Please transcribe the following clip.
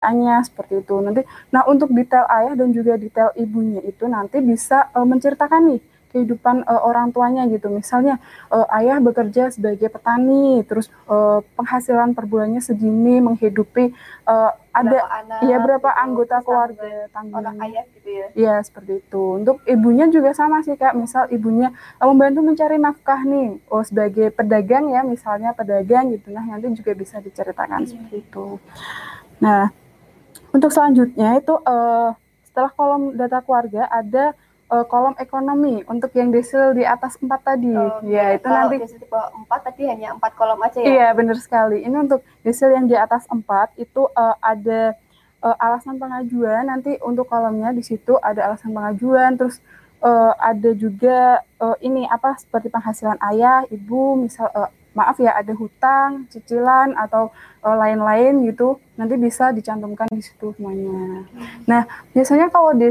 pekerjaannya seperti itu. Nanti nah untuk detail ayah dan juga detail ibunya itu nanti bisa uh, menceritakan nih kehidupan uh, orang tuanya gitu. Misalnya uh, ayah bekerja sebagai petani, terus uh, penghasilan per bulannya segini menghidupi uh, ada anak, ya berapa gitu, anggota keluarga tanggungan ayah gitu ya. Iya, seperti itu. Untuk ibunya juga sama sih, Kak. Misal ibunya uh, membantu mencari nafkah nih, oh sebagai pedagang ya, misalnya pedagang gitu. Nah, nanti juga bisa diceritakan Hmm. seperti itu. Nah, untuk selanjutnya itu uh, setelah kolom data keluarga ada uh, kolom ekonomi untuk yang desil di atas 4 tadi. Oke, Ya, itu kalau nanti desil tipe 4 tadi hanya 4 kolom aja ya? Iya, benar sekali. Ini untuk desil yang di atas 4 itu uh, ada uh, alasan pengajuan. Nanti untuk kolomnya di situ ada alasan pengajuan, terus uh, ada juga uh, ini apa seperti penghasilan ayah, ibu, misal uh, maaf ya ada hutang, cicilan atau uh, lain-lain gitu. Nanti bisa dicantumkan di situ semuanya. Nah, biasanya kalau des